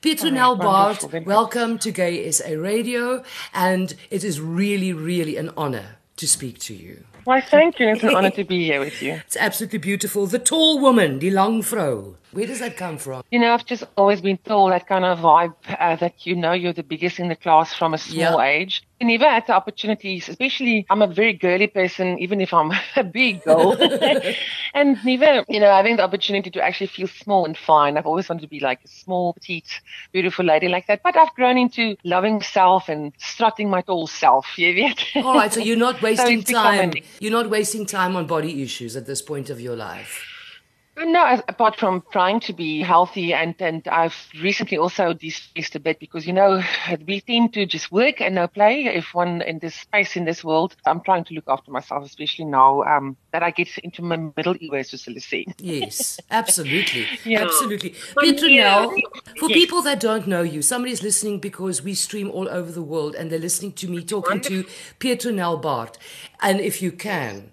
Pietronel Baard, welcome to Gay SA Radio, and it is really, really an honor to speak to you. Why, thank you. It's an honor to be here with you. It's absolutely beautiful. The tall woman, die lang vrou. Where does that come from? You know, I've just always been told that kind of vibe uh, that you know you're the biggest in the class from a small age. I never had the opportunities, especially I'm a very girly person, even if I'm a big girl. and never, you know, having the opportunity to actually feel small and fine. I've always wanted to be like a small, petite, beautiful lady like that. But I've grown into loving self and strutting my tall self. You All right, so you're not wasting so time. You're not wasting time on body issues at this point of your life. No, apart from trying to be healthy, and, and I've recently also de-stressed a bit because, you know, we tend to just work and no play. If one in this space in this world, I'm trying to look after myself, especially now um, that I get into my middle years, Cecily. Yes, absolutely. yeah. Absolutely. Pietronel, for yes. people that don't know you, somebody's listening because we stream all over the world and they're listening to me talking to Pietronel Baard. And if you can,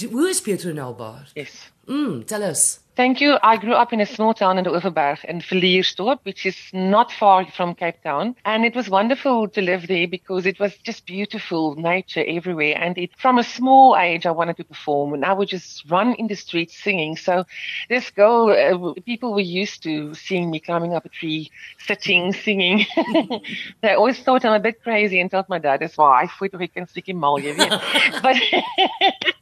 who is Pietronel Baard? Yes. Mm, tell us. Thank you. I grew up in a small town in the Overberg in Villiersdorp, which is not far from Cape Town. And it was wonderful to live there because it was just beautiful nature everywhere. And it, from a small age, I wanted to perform and I would just run in the streets singing. So this girl, uh, people were used to seeing me climbing up a tree, sitting, singing. they always thought I'm a bit crazy and told my dad, that's why I thought we can speak in Malje. but,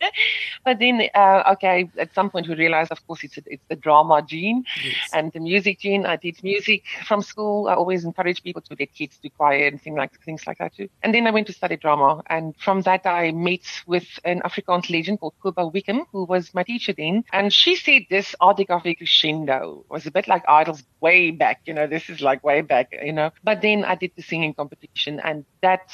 but then, uh, okay, at some point we realized, of course, it's a it's the drama gene yes. and the music gene. I did music from school. I always encourage people to get kids to choir and things like things like that too. And then I went to study drama, and from that I met with an Afrikaans legend called Kuba Wickham, who was my teacher then. And she said this Art Crescendo was a bit like Idols way back. You know, this is like way back. You know, but then I did the singing competition, and that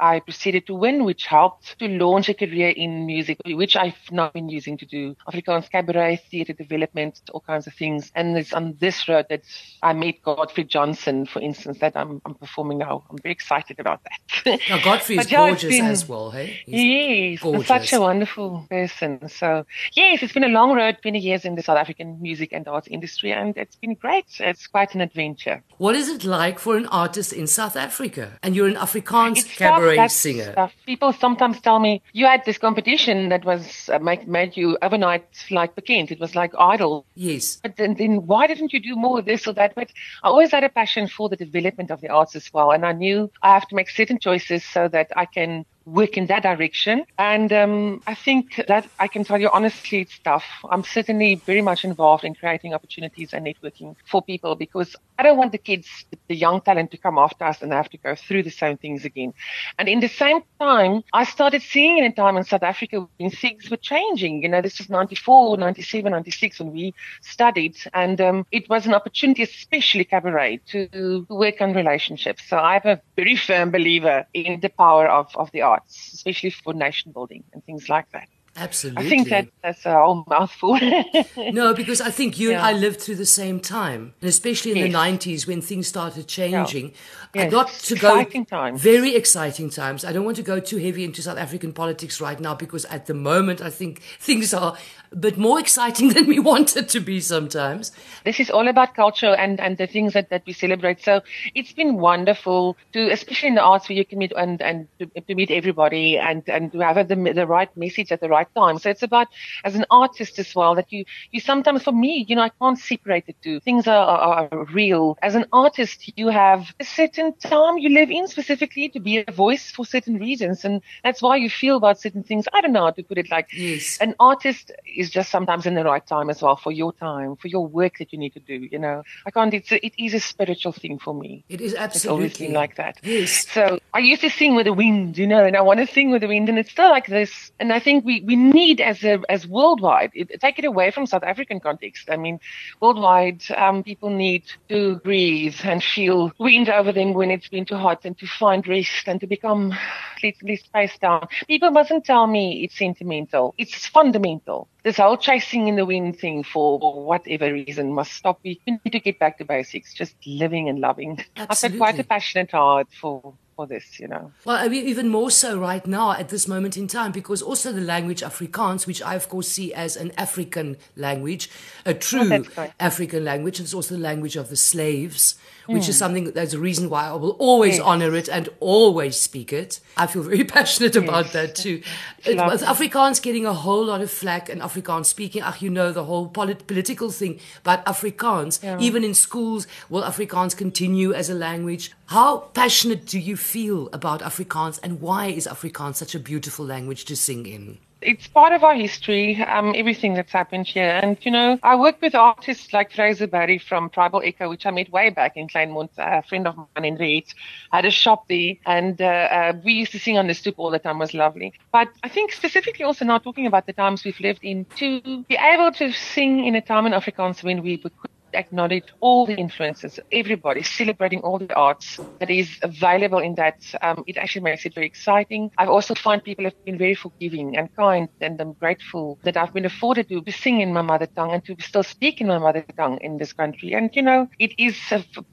I proceeded to win, which helped to launch a career in music, which I've now been using to do Afrikaans cabaret, theatre development all kinds of things. And it's on this road that I met Godfrey Johnson, for instance, that I'm, I'm performing now. I'm very excited about that. Now, Godfrey is yeah, gorgeous been, as well, hey? He's yes, such a wonderful person. So, yes, it's been a long road, 20 years in the South African music and arts industry, and it's been great. It's quite an adventure. What is it like for an artist in South Africa? And you're an Afrikaans it's cabaret singer. People sometimes tell me, you had this competition that was uh, made, made you overnight like Bekend. It was like Idol Yes. But then, then why didn't you do more of this or that? But I always had a passion for the development of the arts as well. And I knew I have to make certain choices so that I can work in that direction. And um, I think that I can tell you honestly, it's tough. I'm certainly very much involved in creating opportunities and networking for people because I don't want the kids, the young talent to come after us and have to go through the same things again. And in the same time, I started seeing in a time in South Africa when things were changing. You know, this was 94, 97, 96 when we studied. And um, it was an opportunity, especially cabaret, to work on relationships. So I'm a very firm believer in the power of, of the art arts, especially for nation building and things like that. Absolutely. I think that that's a whole mouthful. no, because I think you yeah. and I lived through the same time, and especially in yes. the 90s when things started changing. Yeah. Yes. Not to exciting go times. very exciting times. I don't want to go too heavy into South African politics right now because at the moment I think things are but more exciting than we want it to be sometimes. This is all about culture and, and the things that, that we celebrate. So it's been wonderful to, especially in the arts where you can meet and, and to, to meet everybody and, and to have the, the right message at the right time. So it's about, as an artist as well, that you, you sometimes, for me, you know, I can't separate the two. Things are, are, are real. As an artist, you have a certain time you live in specifically to be a voice for certain reasons. And that's why you feel about certain things. I don't know how to put it like yes. an artist is just sometimes in the right time as well for your time, for your work that you need to do. You know, I can't. It's a, it is a spiritual thing for me. It is absolutely. It's always been like that. Yes. So I used to sing with the wind, you know, and I want to sing with the wind, and it's still like this. And I think we we need as a as worldwide it, take it away from South African context. I mean, worldwide, um, people need to breathe and feel wind over them when it's been too hot, and to find rest and to become completely spaced down. People mustn't tell me it's sentimental. It's fundamental this whole chasing in the wind thing for whatever reason must stop. We need to get back to basics, just living and loving. Absolutely. I've got quite a passionate heart for for this, you know. Well, I mean, even more so right now at this moment in time, because also the language Afrikaans, which I of course see as an African language, a true oh, African language, it's also the language of the slaves which mm. is hmm. something that's a reason why I will always yes. honor it and always speak it. I feel very passionate yes. about that too. It, Afrikaans getting a whole lot of flack and Afrikaans speaking, ach, you know, the whole polit- political thing, but Afrikaans, yeah. even in schools, will Afrikaans continue as a language? How passionate do you feel about Afrikaans and why is Afrikaans such a beautiful language to sing in? it's part of our history, um, everything that's happened here. And, you know, I work with artists like Fraser Barry from Tribal Echo, which I met way back in Kleinmond. A friend of mine in Reeds had a shop there. And uh, uh, we used to sing on the stoop all the time. It was lovely. But I think specifically also now talking about the times we've lived in, to be able to sing in a time in Afrikaans when we were acknowledge all the influences, everybody celebrating all the arts that is available in that. Um, it actually makes it very exciting. I also find people have been very forgiving and kind, and I'm grateful that I've been afforded to sing in my mother tongue and to still speak in my mother tongue in this country. And you know, it is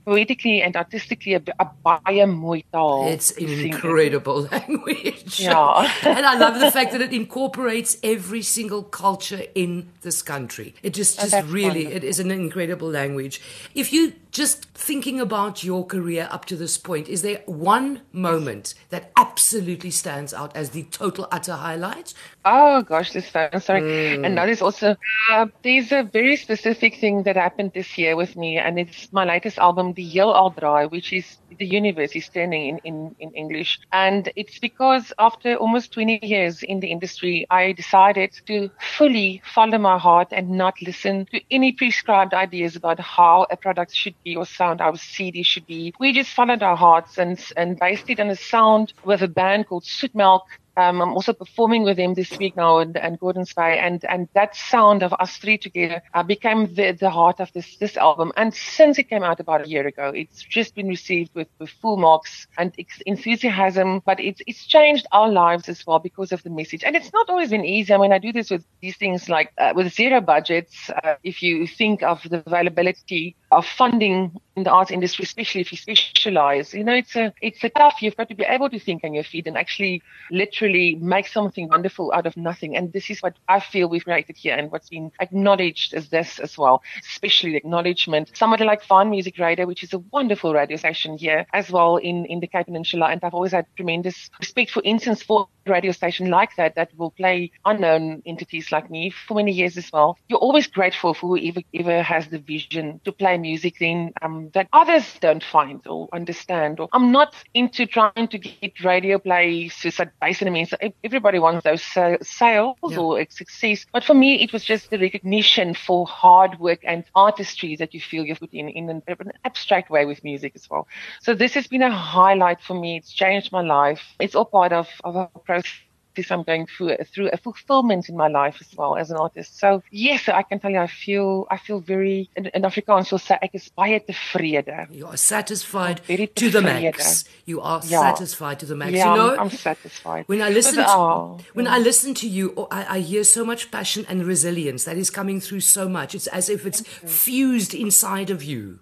poetically and artistically a, a baie mooi taal. It's an incredible language. Yeah, and I love the fact that it incorporates every single culture in this country. It just, just really, wonderful. it is an incredible language. If you just thinking about your career up to this point, is there one moment that absolutely stands out as the total utter highlight? Oh gosh, this phone, sorry. Mm. And that is also uh, there's a very specific thing that happened this year with me, and it's my latest album, Die Heelal Draai, which is the universe is turning in, in, in English. And it's because after almost 20 years in the industry, I decided to fully follow my heart and not listen to any prescribed ideas about how a product should be or sound, our CD should be. We just followed our hearts and, and based it on a sound with a band called Sweet Milk um, I'm also performing with them this week now and, and Gordon's Bay, and and that sound of us three together uh, became the the heart of this this album. And since it came out about a year ago, it's just been received with, with full marks and enthusiasm. But it's it's changed our lives as well because of the message. And it's not always been easy. I mean, I do this with these things like uh, with zero budgets. Uh, if you think of the availability of funding in the arts industry, especially if you specialize, you know, it's a it's a tough. You've got to be able to think on your feet and actually literally make something wonderful out of nothing. And this is what I feel we've created here, and what's been acknowledged as this as well, especially the acknowledgement. Somebody like Fine Music Radio, which is a wonderful radio station here as well in in the Cape Peninsula, and I've always had tremendous respect, for instance, for a radio station like that that will play unknown entities like me for many years as well. You're always grateful for whoever ever has the vision to play music then um, that others don't find or understand. Or I'm not into trying to get radio play suicide based in means everybody wants those sales yeah. or success. But for me, it was just the recognition for hard work and artistry that you feel you've put in in an, an abstract way with music as well. So this has been a highlight for me. It's changed my life. It's all part of, of a process process I'm going through through a fulfillment in my life as well as an artist. So yes, I can tell you, I feel I feel very in, in Afrikaans sal sê ek is baie tevrede. You are satisfied to the max. You are yeah. satisfied to the max. Yeah, you know, I'm satisfied. When I listen, to, oh, when yeah. I listen to you, oh, I, I, hear so much passion and resilience that is coming through so much. It's as if it's fused inside of you.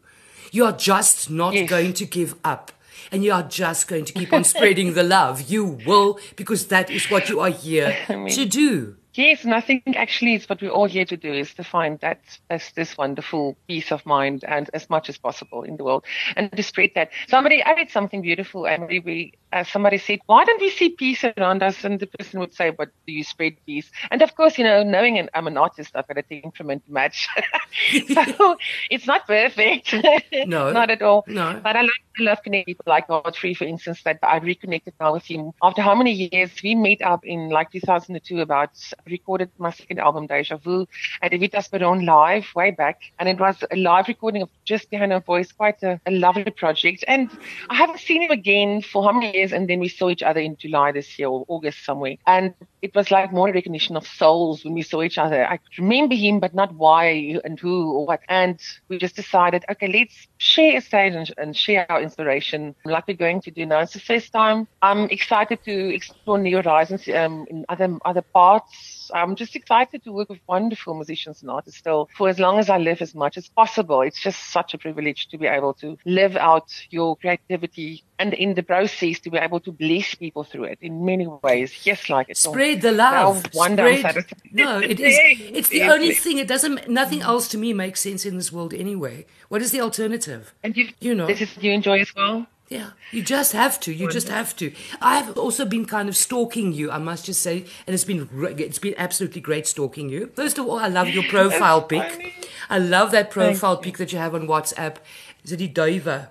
You are just not yes. going to give up and you are just going to keep on spreading the love. You will, because that is what you are here I mean, to do. Yes, and I think actually it's what we're all here to do is to find that as this wonderful peace of mind and as much as possible in the world and to spread that. Somebody, I read something beautiful, Emily. We, uh, somebody said, why don't we see peace around us? And the person would say, but do you spread peace? And of course, you know, knowing an, I'm an artist, I've got a temperament match. so it's not perfect. no. not at all. No. But I like I love connecting people like Godfrey, for instance, that I reconnected now with him. After how many years? We met up in like 2002 about recorded my second album, Deja Vu, at Evita se Perron live way back. And it was a live recording of just behind her voice, quite a, a lovely project. And I haven't seen him again for how many years? And then we saw each other in July this year or August somewhere. And it was like more recognition of souls when we saw each other. I remember him, but not why and who or what. And we just decided, okay, let's share a stage and, and share our inspiration like we're going to do now. It's the first time I'm excited to explore new horizons um, in other other parts it's I'm just excited to work with wonderful musicians and artists still for as long as I live as much as possible. It's just such a privilege to be able to live out your creativity and in the process to be able to bless people through it in many ways. Yes, like it. Spread the love. Spread, no, it is. It's the only thing. It doesn't. Nothing else to me makes sense in this world anyway. What is the alternative? And you, you know, this is you enjoy as well. Yeah, you just have to. You just have to. I've also been kind of stalking you, I must just say, and it's been it's been absolutely great stalking you. First of all, I love your profile pic. I love that profile pic that you have on WhatsApp. Is it Diva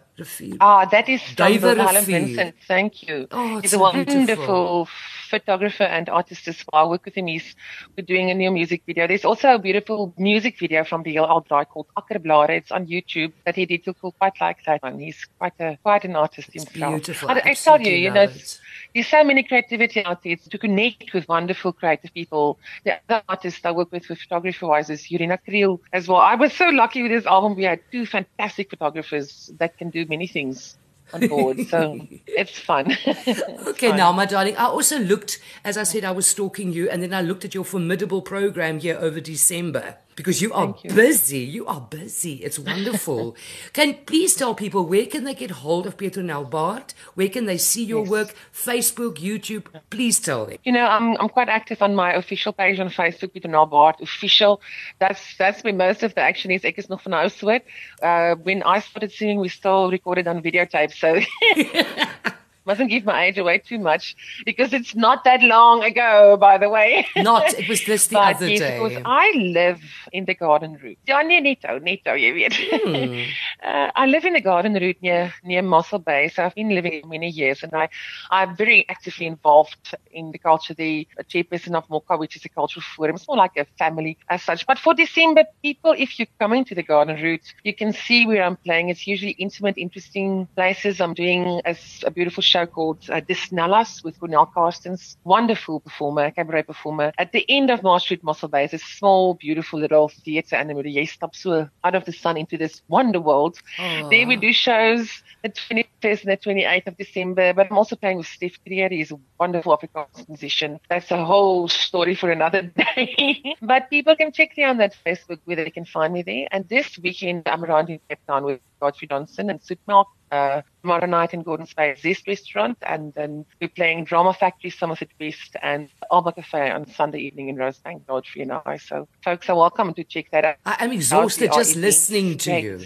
Ah, that is Diva Vincent. Thank you. Oh, it's He's a wonderful beautiful photographer and artist as well. I work with him. He's we're doing a new music video. There's also a beautiful music video from the old guy called Akkerblare. It's on YouTube that he did. People quite like that one. He's quite a quite an artist it's himself. Beautiful. I, I tell you, you know, there's so many creativity out there to connect with wonderful creative people. The other artists I work with with photography wise is Yurina Kriel as well. I was so lucky with this album. We had two fantastic photographers that can do many things on board. So it's fun. okay, fun. now, my darling, I also looked, as I said, I was stalking you, and then I looked at your formidable program here over December because you are you. busy. You are busy. It's wonderful. can please tell people where can they get hold of Pietronel Baard? Where can they see your yes. work? Facebook, YouTube. Please tell them. You know, I'm I'm quite active on my official page on Facebook, Pietronel Baard official. That's that's where most of the action is. Ek is nog van huis Uh, when I started singing, we still recorded on videotape. So. mustn't give my age away too much because it's not that long ago, by the way. Not, it was just the but other yes, day. Because I live in the garden route. Ja, nee, netto, netto, jy weet. Hmm. uh, I live in the garden route near, near Mossel Bay, so I've been living here many years and I, I'm very actively involved in the culture, the chairperson of Moka, which is a cultural forum. It's more like a family as such. But for December, people, if you're coming to the garden route, you can see where I'm playing. It's usually intimate, interesting places. I'm doing a, a beautiful show called uh, Disnellas with Cornel Carstens. Wonderful performer, cabaret performer. At the end of Marsh Street, Mossel Bay is a small, beautiful little theatre and jy stap so out of the sun into this wonder world. Oh. There we do shows the 21st and the 28th of December, but I'm also playing with Steve Creer. He's a wonderful Afrikaans musician. That's a whole story for another day. but people can check me on that Facebook where they can find me there. And this weekend, I'm around in Cape Town with Godfrey Johnson and Soupmilk uh, tomorrow night in Gordon's Bay Zest restaurant, and then we're playing Drama Factory, Somerset West, and Alba Cafe on Sunday evening in Rosebank, Godfrey and I. So folks are welcome to check that out. I am exhausted just listening to you.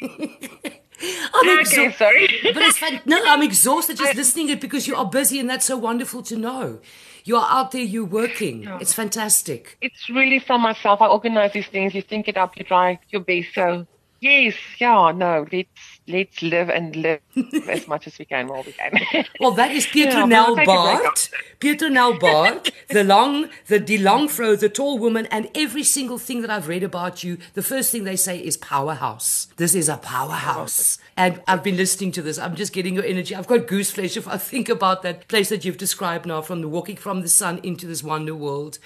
I'm okay, sorry. but it's fun. No, I'm exhausted just I, listening to it because you are busy and that's so wonderful to know. You are out there, you're working. Yeah. It's fantastic. It's really from myself. I organize these things, you think it up, you try your best. So Yes, yeah, no, let's let's live and live as much as we can while we can. well, that is Pietronel yeah, Baard. Pietronel Baard, the long, the De long fro, the tall woman, and every single thing that I've read about you, the first thing they say is powerhouse. This is a powerhouse. And I've been listening to this. I'm just getting your energy. I've got goose flesh if I think about that place that you've described now, from the walking from the sun into this wonder world.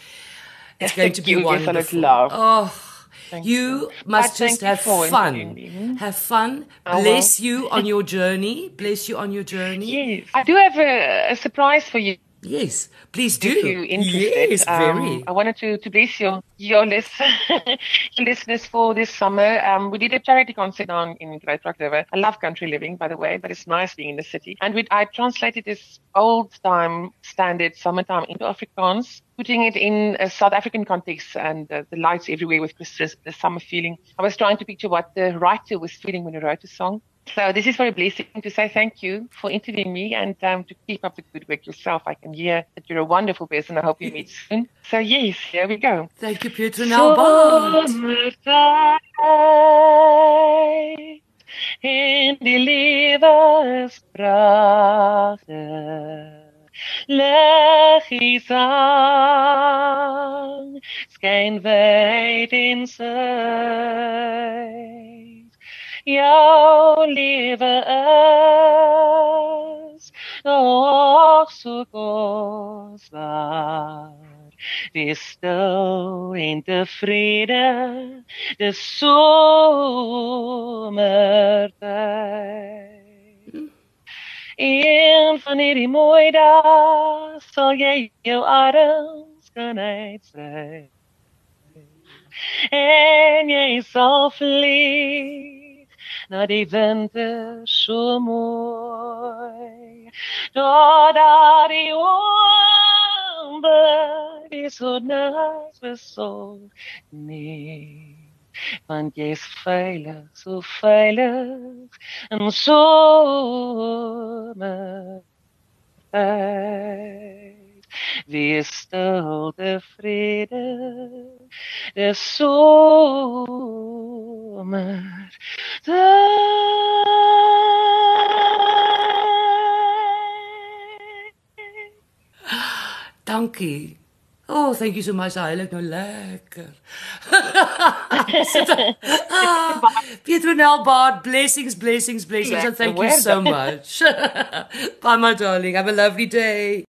It's going to be wonderful. Love. Oh. Thank you, you must just have fun. Have fun. Bless you on your journey. Bless you on your journey. Yes. I do have a, a surprise for you. Yes, please do. If you're interested. Yes, very. Um, I wanted to, to bless your your, list, your listeners for this summer. Um, we did a charity concert on in Great Rock River. I love country living, by the way, but it's nice being in the city. And we, I translated this old time standard summertime into Afrikaans, putting it in a South African context and uh, the lights everywhere with Christmas, the summer feeling. I was trying to picture what the writer was feeling when he wrote the song. So this is very blessing to say thank you for interviewing me and um, to keep up the good work yourself. I can hear that you're a wonderful person. I hope we meet soon. So yes, here we go. Thank you, Pietronel Baard. In die levenspragte leg is aan, in jou lewe is. Och so kosbaar. Wees stil en tevrede. Dis somertyd. Een van hierdie mooi dae sal jy jou arms kan uitstrek. En jy sal vlieg na die winter so mooi. Daar die oombe is so with so nee. Want jy is veilig, so veilig en so maar Wees stil tevrede, de zomer. Dankie. Oh, thank you so much. Hy lyk nou lekker. Pietronel Baard, blessings, blessings, blessings, and thank you so much. Bye, my darling. Have a lovely day.